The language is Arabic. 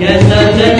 يا سجد